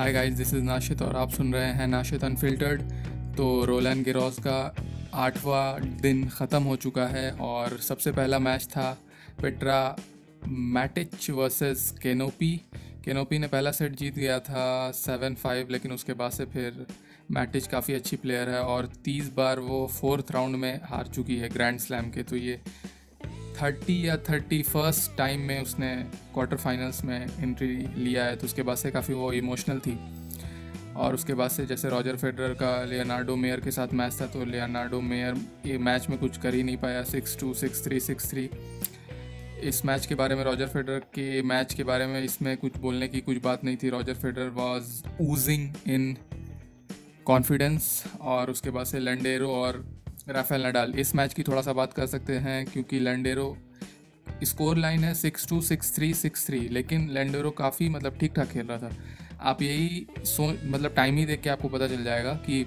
Hi guys this is Nashid और आप सुन रहे हैं नाशिद अनफिल्टर्ड तो रोलन गिरोस का आठवां दिन ख़त्म हो चुका है और सबसे पहला मैच था Petra Martic versus Kanepi Kanepi ने पहला सेट जीत गया था सेवन फाइव लेकिन उसके बाद से फिर मैटिच काफ़ी अच्छी प्लेयर है और तीस बार वो फोर्थ राउंड में हार चुकी है ग्रैंड स्लैम के। तो ये थर्टी या थर्टी फ़र्स्ट टाइम में उसने क्वार्टर फाइनल्स में एंट्री लिया है तो उसके बाद से काफ़ी वो इमोशनल थी। और उसके बाद से जैसे रॉजर फेडरर का लियोनार्डो मेयर के साथ मैच था तो लियोनार्डो मेयर ये मैच में कुछ कर ही नहीं पाया, six two, six three six three. इस मैच के बारे में, रॉजर फेडरर के मैच के बारे में इसमें कुछ बोलने की कुछ बात नहीं थी। Roger Federer was oozing in confidence और उसके बाद से लंडेरो और राफेल नडाल इस मैच की थोड़ा सा बात कर सकते हैं, क्योंकि लैंडेरो, स्कोर लाइन है six two six three six three, लेकिन लैंडेरो काफ़ी मतलब ठीक ठाक खेल रहा था। आप यही सो मतलब टाइम ही देख के आपको पता चल जाएगा कि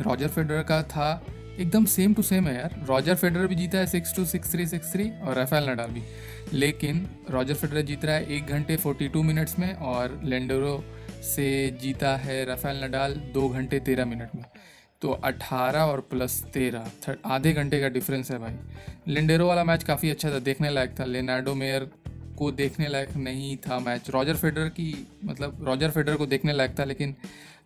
रॉजर फेडरर का था, एकदम सेम टू सेम है यार। रॉजर फेडरर भी जीता है six two six three six three, और राफेल नडाल भी। लेकिन रॉजर फेडरर जीत रहा है एक घंटे फोर्टी टू मिनट्स में, और लेंडोरो से जीता है राफेल नडाल दो घंटे तेरह मिनट में। तो 18 और प्लस तेरह। आधे घंटे का डिफरेंस है भाई। लिंडेरो वाला मैच काफ़ी अच्छा था, देखने लायक था। लेनार्डो मेयर को देखने लायक नहीं था मैच रॉजर फेडर की मतलब रॉजर फेडर को देखने लायक था, लेकिन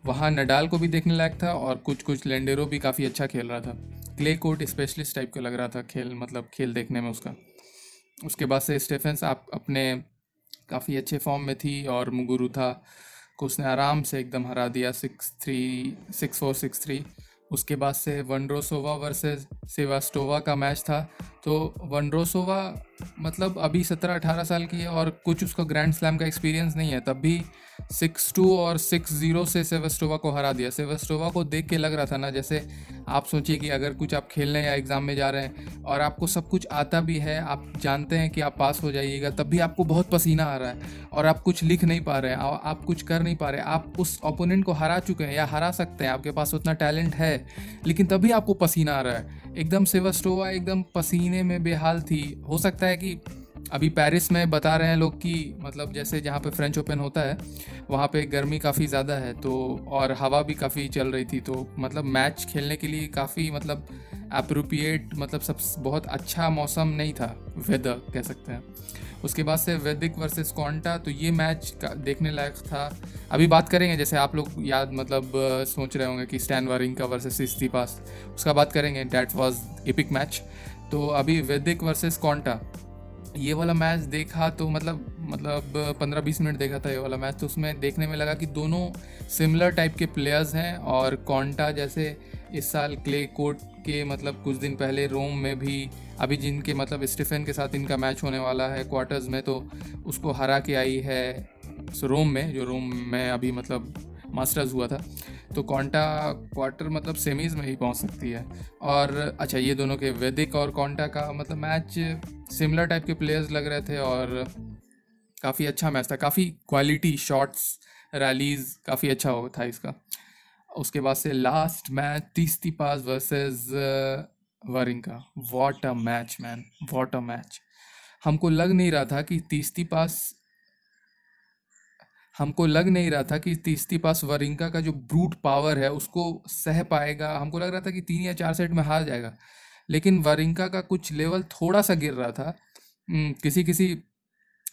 वहाँ नडाल को भी देखने लायक था और कुछ कुछ लेंडेरो भी काफ़ी अच्छा खेल रहा था। क्ले कोर्ट स्पेशलिस्ट टाइप का लग रहा था खेल मतलब खेल देखने में उसका। उसके बाद से स्टेफेंस आप अपने काफ़ी अच्छे फॉर्म में थी और मुगुरु था। को उसने आराम से एकदम हरा दिया six three six four six three उसके बाद से वनड्रोसोवा वर्सेस सेवास्टोवा का मैच था। तो वनड्रोसोवा मतलब अभी सत्रह अठारह साल की है और कुछ उसका ग्रैंड स्लैम का एक्सपीरियंस नहीं है, तब भी सिक्स टू और सिक्स ज़ीरो से सेवेस्टोवा को हरा दिया। सेवेस्टोवा को देख के लग रहा था ना, जैसे आप सोचिए कि अगर कुछ आप खेलने या एग्ज़ाम में जा रहे हैं और आपको सब कुछ आता भी है, आप जानते हैं कि आप पास हो जाइएगा, तब भी आपको बहुत पसीना आ रहा है और आप कुछ लिख नहीं पा रहे हैं आप कुछ कर नहीं पा रहे आप उस ओपोनेंट को हरा चुके हैं या हरा सकते हैं, आपके पास उतना टैलेंट है, लेकिन तभी आपको पसीना आ रहा है। एकदम सेवेस्टोवा एकदम पसीने में बेहाल थी। हो सकता है कि अभी पेरिस में बता रहे हैं लोग कि मतलब जैसे जहाँ पे फ्रेंच ओपन होता है, वहाँ पे गर्मी काफ़ी ज़्यादा है तो और हवा भी काफ़ी चल रही थी तो मतलब मैच खेलने के लिए काफ़ी मतलब अप्रोप्रिएट मतलब सब बहुत अच्छा मौसम नहीं था वेदर कह सकते हैं। उसके बाद से वैदिक वर्सेस कॉन्टा तो ये मैच देखने लायक था। अभी बात करेंगे, जैसे आप लोग याद मतलब सोच रहे होंगे कि स्टैन वारिंग का वर्सेस पास उसका बात करेंगे डैट वॉज़ एपिक मैच तो अभी वैदिक वर्सेस कॉन्टा ये वाला मैच देखा तो मतलब मतलब पंद्रह बीस मिनट देखा था ये वाला मैच तो उसमें देखने में लगा कि दोनों सिमिलर टाइप के प्लेयर्स हैं और कॉन्टा जैसे इस साल क्ले कोर्ट के मतलब कुछ दिन पहले रोम में भी, अभी जिनके मतलब स्टीफन के साथ इनका मैच होने वाला है क्वार्टर्स में तो उसको हरा के आई है रोम में, जो रोम में अभी मतलब मास्टर्स हुआ था। तो कॉन्टा क्वार्टर मतलब सेमीज़ में ही पहुँच सकती है। और अच्छा ये दोनों के वैदिक और कॉन्टा का मतलब मैच सिमिलर टाइप के प्लेयर्स लग रहे थे और काफ़ी अच्छा मैच था। काफ़ी क्वालिटी शॉट्स रैलीज काफ़ी अच्छा हो था इसका। उसके बाद से last match Tsitsipas versus Wawrinka what a match man what a match हमको लग नहीं रहा था कि तीसती पास हमको लग नहीं रहा था कि तीसती पास वरिंका का जो ब्रूट पावर है, उसको सह पाएगा। हमको लग रहा था कि तीन या चार सेट में हार जाएगा। लेकिन वारिंका का कुछ लेवल थोड़ा सा गिर रहा था। किसी किसी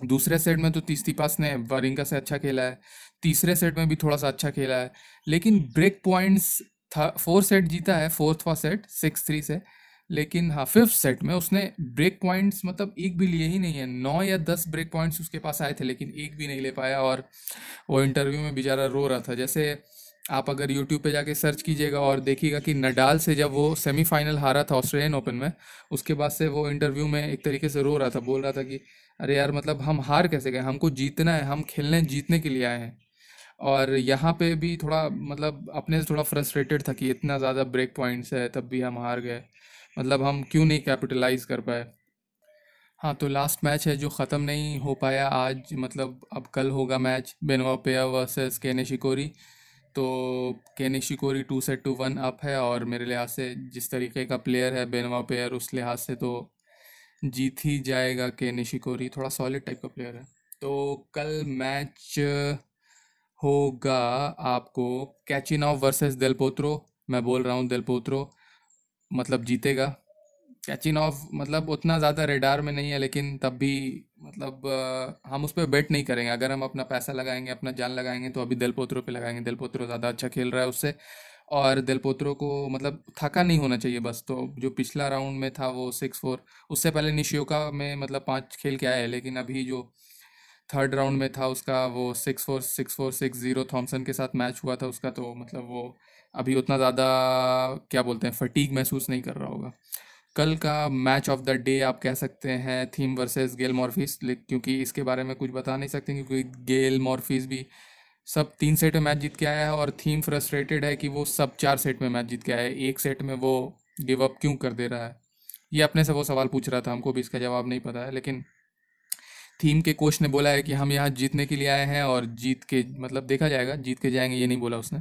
दूसरे सेट में तो तीसती पास ने वरिंका से अच्छा खेला है, तीसरे सेट में भी थोड़ा सा अच्छा खेला है, लेकिन ब्रेक पॉइंट्स था, फोर सेट जीता है, fourth four set, six three से, लेकिन हाँ फिफ्थ सेट में उसने ब्रेक पॉइंट्स मतलब एक भी लिए ही नहीं है, नौ या दस ब्रेक पॉइंट्स उसके पास आए थे, लेकिन एक भी नहीं ले पाया और वो इंटरव्यू में बेचारा रो रहा था। जैसे आप अगर यूट्यूब पे जाके सर्च कीजिएगा और देखिएगा कि नडाल से जब वो सेमीफाइनल हारा था ऑस्ट्रेलियन ओपन में, उसके बाद से वो इंटरव्यू में एक तरीके से रो रहा था, बोल रहा था कि, अरे यार मतलब हम हार कैसे गए? हमको जीतना है, हम खेलने, जीतने के लिए आए हैं। और यहाँ पे भी थोड़ा मतलब अपने से थोड़ा फ्रस्ट्रेटेड था कि इतना ज़्यादा ब्रेक पॉइंट्स है, तब भी हम हार गए। मतलब हम क्यों नहीं कैपिटलाइज कर पाए? हाँ तो लास्ट मैच है जो ख़त्म नहीं हो पाया आज मतलब अब कल होगा match बेनवा pair versus Kei Nishikori तो केने शिकोरी two set to one up है और मेरे लिहाज से जिस तरीके का प्लेयर है बेनवा प्लेयर उस लिहाज से तो जीत ही जाएगा के निशिकोरी थोड़ा सॉलिड टाइप का प्लेयर है। तो कल मैच होगा आपको कैचिनॉव वर्सेस डेल पोत्रो मैं बोल रहा हूँ डेल पोत्रो मतलब जीतेगा। कैचिनॉव मतलब उतना ज़्यादा रेडार में नहीं है, लेकिन तब भी मतलब हम उस पर बेट नहीं करेंगे। अगर हम अपना पैसा लगाएँगे, अपना जान लगाएँगे तो अभी डेल पोत्रो पे लगाएँगे। डेल पोत्रो ज़्यादा अच्छा खेल रहा है उससे। और डेल पोत्रो को मतलब थका नहीं होना चाहिए बस। तो जो पिछला राउंड में था वो सिक्स फोर उससे पहले निशियोका में मतलब पाँच खेल के आए। हैं लेकिन अभी जो थर्ड राउंड में था उसका, वो six four six four six zero Thomson के साथ मैच हुआ था उसका। तो मतलब वो अभी उतना ज़्यादा, क्या बोलते हैं फटीक महसूस नहीं कर रहा होगा। कल का मैच ऑफ़ द डे आप कह सकते हैं थीम वर्सेस गेल मॉर्फिस क्योंकि इसके बारे में कुछ बता नहीं सकते, क्योंकि गेल मॉर्फिस भी सब तीन सेट में मैच जीत के आया है और थीम फ्रस्ट्रेटेड है कि वो सब चार सेट में मैच जीत के आया है। एक सेट में वो गिव अप क्यों कर दे रहा है? ये अपने से वो सवाल पूछ रहा था, हमको भी इसका जवाब नहीं पता है, लेकिन थीम के कोच ने बोला है कि हम यहाँ जीतने के लिए आए हैं और जीत के मतलब देखा जाएगा, जीत के जाएँगे, ये नहीं बोला उसने।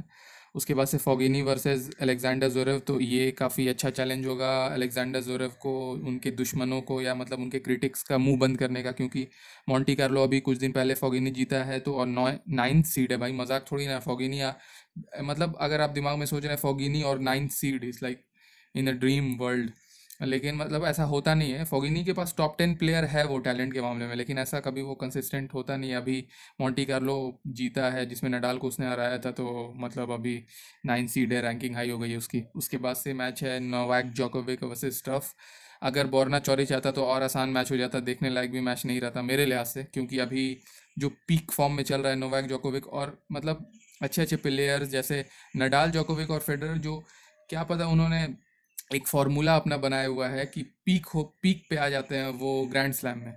उसके बाद से फोगिनी वर्सेस अलेक्जेंडर जोरेव तो ये काफ़ी अच्छा चैलेंज होगा अलेक्जेंडर जोरेव को, उनके दुश्मनों को या मतलब उनके क्रिटिक्स का मुँह बंद करने का, क्योंकि मॉन्टी कार्लो अभी कुछ दिन पहले फोगिनी जीता है तो और नौ नाइन्थ सीड है भाई, मज़ाक थोड़ी ना फोगिनी या मतलब अगर आप दिमाग में सोच रहे हैं फोगिनी और ninth seed is like in a dream world लेकिन मतलब ऐसा होता नहीं है। फोगिनी के पास टॉप टेन प्लेयर है वो टैलेंट के मामले में, लेकिन ऐसा कभी वो कंसिस्टेंट होता नहीं है। अभी मोंटी कार्लो जीता है, जिसमें नडाल को उसने हराया था तो मतलब अभी नाइन सीड है रैंकिंग हाई हो गई है उसकी। उसके बाद से मैच है नोवैक जोकोविक वर्सेस स्टफ़ अगर बोरना चौरी चाहता तो और आसान मैच हो जाता, देखने लायक भी मैच नहीं रहता मेरे लिहाज से, क्योंकि अभी जो पीक फॉर्म में चल रहा है नोवैक जोकोविक और मतलब अच्छे अच्छे प्लेयर्स जैसे नडाल जोकोविक और फेडरर जो क्या पता उन्होंने एक फार्मूला अपना बनाया हुआ है कि पीक हो पीक पे आ जाते हैं वो ग्रैंड स्लैम में।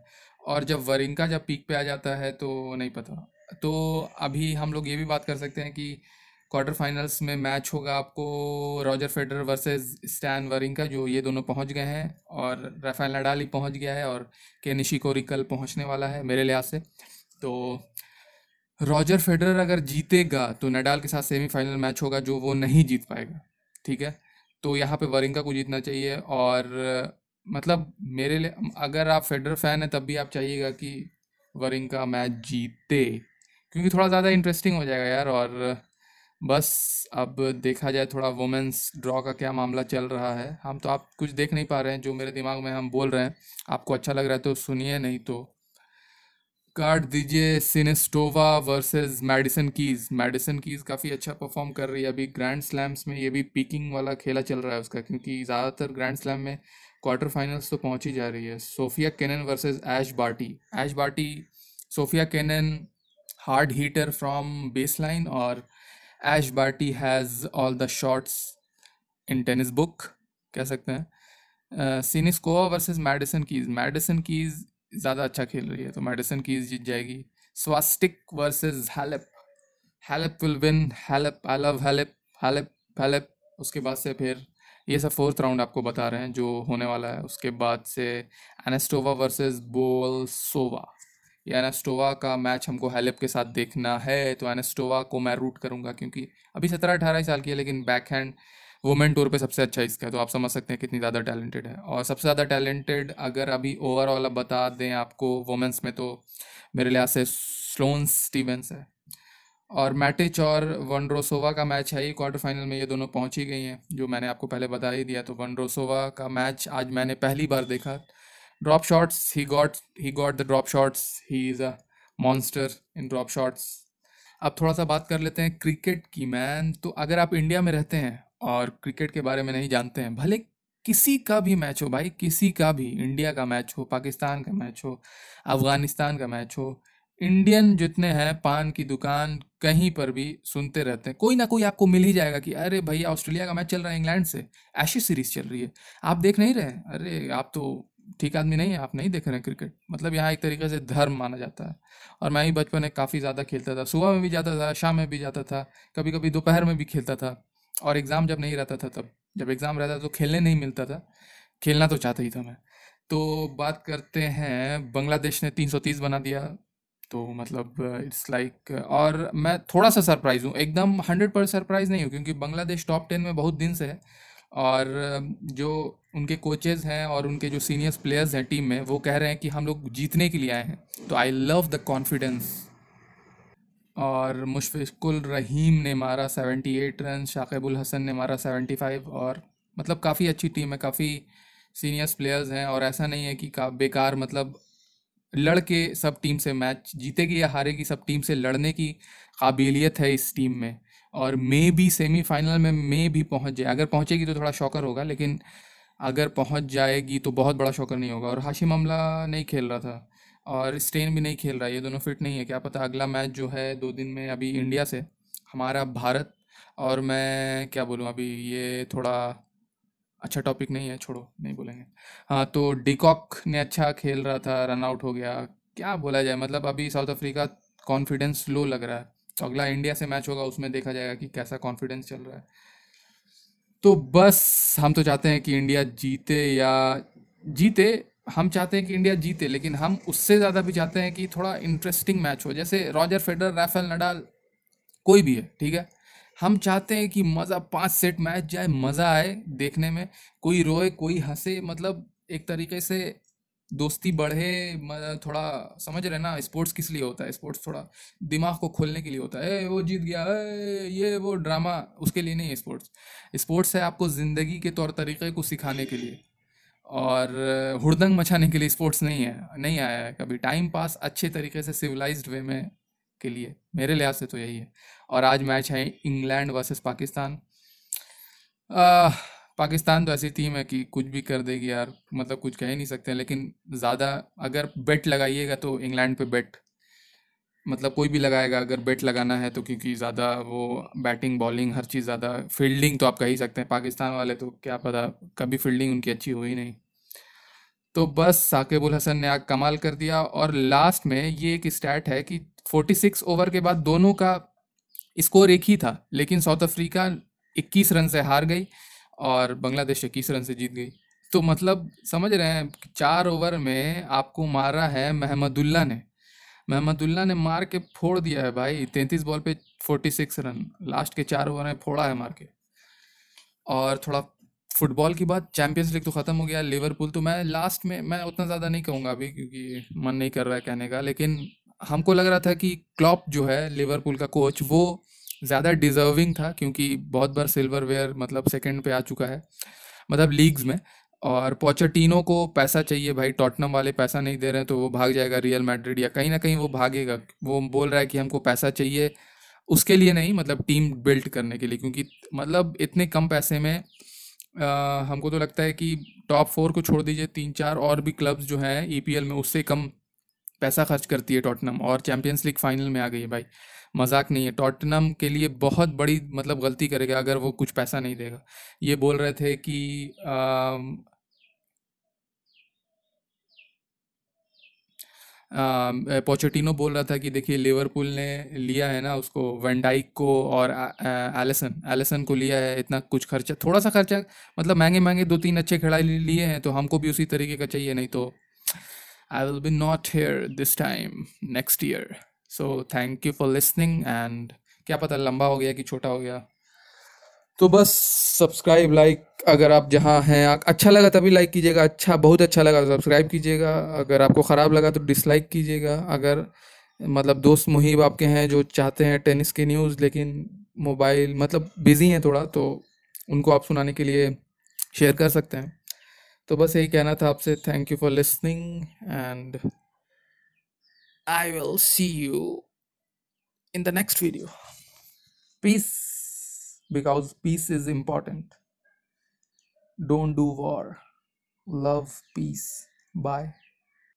और जब वरिंका जब पीक पे आ जाता है तो नहीं पता। तो अभी हम लोग ये भी बात कर सकते हैं कि क्वार्टर फाइनल्स में मैच होगा आपको Roger Federer versus Stan Wawrinka जो ये दोनों पहुँच गए हैं और राफेल नडाल ही पहुँच गया है और के निशिकोरी कल पहुँचने वाला है मेरे लिहाज से। तो रॉजर फेडरर अगर जीतेगा तो नडाल के साथ सेमीफाइनल मैच होगा जो वो नहीं जीत पाएगा। ठीक है? तो यहाँ पे वरिंका को जीतना चाहिए और मतलब मेरे लिए, अगर आप फेडर फ़ैन हैं तब भी आप चाहिएगा कि वरिंका मैच जीते, क्योंकि थोड़ा ज़्यादा इंटरेस्टिंग हो जाएगा यार और बस अब देखा जाए थोड़ा वुमेंस ड्रॉ का क्या मामला चल रहा है। हम तो आप कुछ देख नहीं पा रहे हैं, जो मेरे दिमाग में हम बोल रहे हैं, आपको अच्छा लग रहा है तो सुनिए, नहीं तो काट दीजिए Siniakova versus Madison Keys Madison Keys काफ़ी अच्छा परफॉर्म कर रही है अभी ग्रैंड स्लैम्स में, ये भी पीकिंग वाला खेला चल रहा है उसका, क्योंकि ज़्यादातर ग्रैंड स्लैम में क्वार्टर फाइनल्स तो पहुँच ही जा रही है। Sofia Kenin versus Ash Barty Ash Barty Sofia Kenin hard hitter from baseline और Ash Barty has all the shots in tennis book कह सकते हैं। Siniakova versus Madison Keys Madison Keys ज़्यादा अच्छा खेल रही है तो मेडिसन कीज जीत जाएगी। Swiatek versus Halep. Halep will win. Halep, I love Halep. Halep Halep. उसके बाद से फिर ये सब फोर्थ राउंड आपको बता रहे हैं, जो होने वाला है। उसके बाद से एनेस्टोवा वर्सेस बोलसोवा। ये एनेस्टोवा का मैच हमको हैलेप के साथ देखना है तो एनेस्टोवा को मैं रूट करूँगा, क्योंकि अभी सत्रह अठारह साल की है, लेकिन बैक हैंड वुमेन टूर पे सबसे अच्छा इसका है तो आप समझ सकते हैं कितनी ज़्यादा टैलेंटेड है। और सबसे ज़्यादा टैलेंटेड अगर अभी ओवरऑल बता दें आपको वुमेंस में तो मेरे लिहाज से स्लोन स्टीवेंस है। और मैटिच और वनड्रोसोवा का मैच है ही क्वार्टर फाइनल में ये दोनों पहुँच ही गई हैं, जो मैंने आपको पहले बता ही दिया। तो वनड्रोसोवा का मैच आज मैंने पहली बार देखा। Drop shots he got he got the drop shots he is a monster in drop shots अब थोड़ा सा बात कर लेते हैं क्रिकेट की मैन तो अगर आप इंडिया में रहते हैं और क्रिकेट के बारे में नहीं जानते हैं। भले किसी का भी मैच हो भाई, किसी का भी, इंडिया का मैच हो, पाकिस्तान का मैच हो, अफ़गानिस्तान का मैच हो, इंडियन जितने हैं, पान की दुकान कहीं पर भी सुनते रहते हैं। कोई ना कोई आपको मिल ही जाएगा कि, अरे भैया ऑस्ट्रेलिया का मैच चल रहा है, इंग्लैंड से, ऐसी सीरीज़ चल रही है। आप देख नहीं रहे अरे, आप तो ठीक आदमी नहीं है, आप नहीं देख रहे हैं क्रिकेट। मतलब यहाँ एक तरीके से धर्म माना जाता है। और मैं ही बचपन में काफ़ी ज़्यादा खेलता था। सुबह में भी जाता था, शाम में भी जाता था कभी कभी दोपहर में भी खेलता था। और एग्ज़ाम जब नहीं रहता था तब। जब एग्ज़ाम रहता तो खेलने नहीं मिलता था। खेलना तो चाहता ही था मैं। तो बात करते हैं बांग्लादेश ने 330 बना दिया। तो मतलब इट्स लाइक like, और मैं थोड़ा सा सरप्राइज़ हूँ। एकदम हंड्रेड परसेंट सरप्राइज़ नहीं हूँ क्योंकि बांग्लादेश टॉप टेन में बहुत दिन से है। और जो उनके कोचेज़ हैं और उनके जो सीनियर्स प्लेयर्स हैं टीम में वो कह रहे हैं कि हम लोग जीतने के लिए आए हैं। तो आई लव द कॉन्फिडेंस और मुशफिकुल रहीम ने मारा 78 रन शाकिबुल हसन ने मारा 75 और मतलब काफ़ी अच्छी टीम है, काफ़ी सीनियर्स प्लेयर्स हैं और ऐसा नहीं है कि का बेकार मतलब लड़ के सब टीम से मैच जीतेगी या हारेगी, सब टीम से लड़ने की काबिलियत है इस टीम में और मे भी सेमीफाइनल में मे भी पहुँच जाए। अगर पहुंचेगी तो थोड़ा शॉकर होगा, लेकिन अगर पहुँच जाएगी तो बहुत बड़ा शॉकर नहीं होगा। और हाशिम अमला नहीं खेल रहा था। और स्टेन भी नहीं खेल रहा है ये दोनों फिट नहीं है। क्या पता अगला मैच जो है दो दिन में अभी इंडिया से, हमारा भारत और मैं क्या बोलूँ अभी, ये थोड़ा अच्छा टॉपिक नहीं है, छोड़ो, नहीं बोलेंगे। हाँ तो डिकॉक ने अच्छा खेल रहा था रन आउट हो गया। क्या बोला जाए मतलब अभी साउथ अफ्रीका कॉन्फिडेंस लो लग रहा है। तो अगला इंडिया से मैच होगा, उसमें देखा जाएगा कि कैसा कॉन्फिडेंस चल रहा है। तो बस, हम तो चाहते हैं कि इंडिया जीते या, जीते हम चाहते हैं कि इंडिया जीते लेकिन हम उससे ज़्यादा भी चाहते हैं कि थोड़ा इंटरेस्टिंग मैच हो। जैसे रॉजर फेडर राफेल नडाल कोई भी है ठीक है? हम चाहते हैं कि मज़ा पाँच सेट मैच जाए मज़ा आए देखने में। कोई रोए कोई हंसे मतलब एक तरीके से दोस्ती बढ़े थोड़ा समझ रहे ना स्पोर्ट्स किस लिए होता है? स्पोर्ट्स थोड़ा दिमाग को खोलने के लिए होता है। ए, वो जीत गया ए, ये वो ड्रामा उसके लिए नहीं है स्पोर्ट्स स्पोर्ट्स है आपको ज़िंदगी के तौर तरीके को सिखाने के लिए। और हुड़दंग मचाने के लिए स्पोर्ट्स नहीं है नहीं आया है कभी। टाइम पास अच्छे तरीके से सिविलाइज्ड वे में के लिए मेरे लिहाज से तो यही है। और आज मैच है इंग्लैंड वर्सेस पाकिस्तान। आ, पाकिस्तान तो ऐसी टीम है कि कुछ भी कर देगी यार मतलब कुछ कह ही नहीं सकते लेकिन ज़्यादा अगर बेट लगाइएगा तो इंग्लैंड पे बेट मतलब कोई भी लगाएगा, अगर बेट लगाना है तो क्योंकि ज़्यादा वो बैटिंग, बॉलिंग, हर चीज़ ज़्यादा, फील्डिंग तो आप कह ही सकते हैं, पाकिस्तान वाले तो क्या पता, कभी फील्डिंग उनकी अच्छी हुई नहीं। तो बस साकिबुल हसन ने आग कमाल कर दिया और लास्ट में ये एक स्टैट है कि 46 ओवर के बाद दोनों का स्कोर एक ही था, लेकिन साउथ अफ्रीका 21 रन से हार गई और बांग्लादेश इक्कीस रन से जीत गई। तो मतलब समझ रहे हैं, चार ओवर में आपको मारा है महमदुल्ला ने। महमदुल्ला ने मार के फोड़ दिया है भाई। तैंतीस बॉल पे फोर्टी सिक्स रन। लास्ट के चार ओवर में फोड़ा है मार के। और थोड़ा फुटबॉल की बात चैंपियंस लीग तो ख़त्म हो गया लिवरपूल तो मैं लास्ट में, मैं उतना ज़्यादा नहीं कहूँगा अभी, क्योंकि मन नहीं कर रहा है कहने का। लेकिन हमको लग रहा था कि क्लॉप जो है लिवरपूल का कोच वो ज़्यादा डिज़र्विंग था, क्योंकि बहुत बार सिल्वर वेयर मतलब सेकेंड पे आ चुका है मतलब लीग्स में। और पोचटीनो को पैसा चाहिए भाई टॉटनम वाले पैसा नहीं दे रहे हैं तो वो भाग जाएगा रियल मैड्रिड या कहीं ना कहीं वो भागेगा। वो बोल रहा है कि हमको पैसा चाहिए उसके लिए नहीं मतलब टीम बिल्ड करने के लिए क्योंकि मतलब इतने कम पैसे में आ, हमको तो लगता है कि टॉप फोर को छोड़ दीजिए तीन चार और भी क्लब्स जो हैं ई e में उससे कम पैसा खर्च करती है टॉटनम और चैम्पियंस लीग फाइनल में आ गई है भाई। मज़ाक नहीं है। टॉटनम के लिए बहुत बड़ी मतलब गलती करेगा अगर वो कुछ पैसा नहीं देगा। ये बोल रहे थे कि पोचेटिनो बोल रहा था कि देखिए लिवरपूल ने लिया है ना उसको वेंडाइक को और एलिसन। एलिसन को लिया है, इतना कुछ खर्चा थोड़ा सा खर्चा मतलब महँगे महँगे दो तीन अच्छे खिलाड़ी लिए हैं तो हमको भी उसी तरीके का चाहिए, नहीं तो I will be not here this time next year so thank you for listening and क्या पता लंबा हो गया कि छोटा हो गया। तो बस सब्सक्राइब लाइक अगर आप जहाँ हैं अच्छा लगा तभी लाइक कीजिएगा अच्छा बहुत अच्छा लगा तो सब्सक्राइब कीजिएगा। अगर आपको ख़राब लगा तो डिसलाइक कीजिएगा। अगर मतलब दोस्त मुहिब आपके हैं जो चाहते हैं टेनिस की न्यूज़ लेकिन मोबाइल मतलब बिज़ी हैं थोड़ा तो उनको आप सुनाने के लिए शेयर कर सकते हैं। तो बस यही कहना था आपसे thank you for listening and I will see you in the next video. Peace, because peace is important. Don't do war. Love peace. Bye.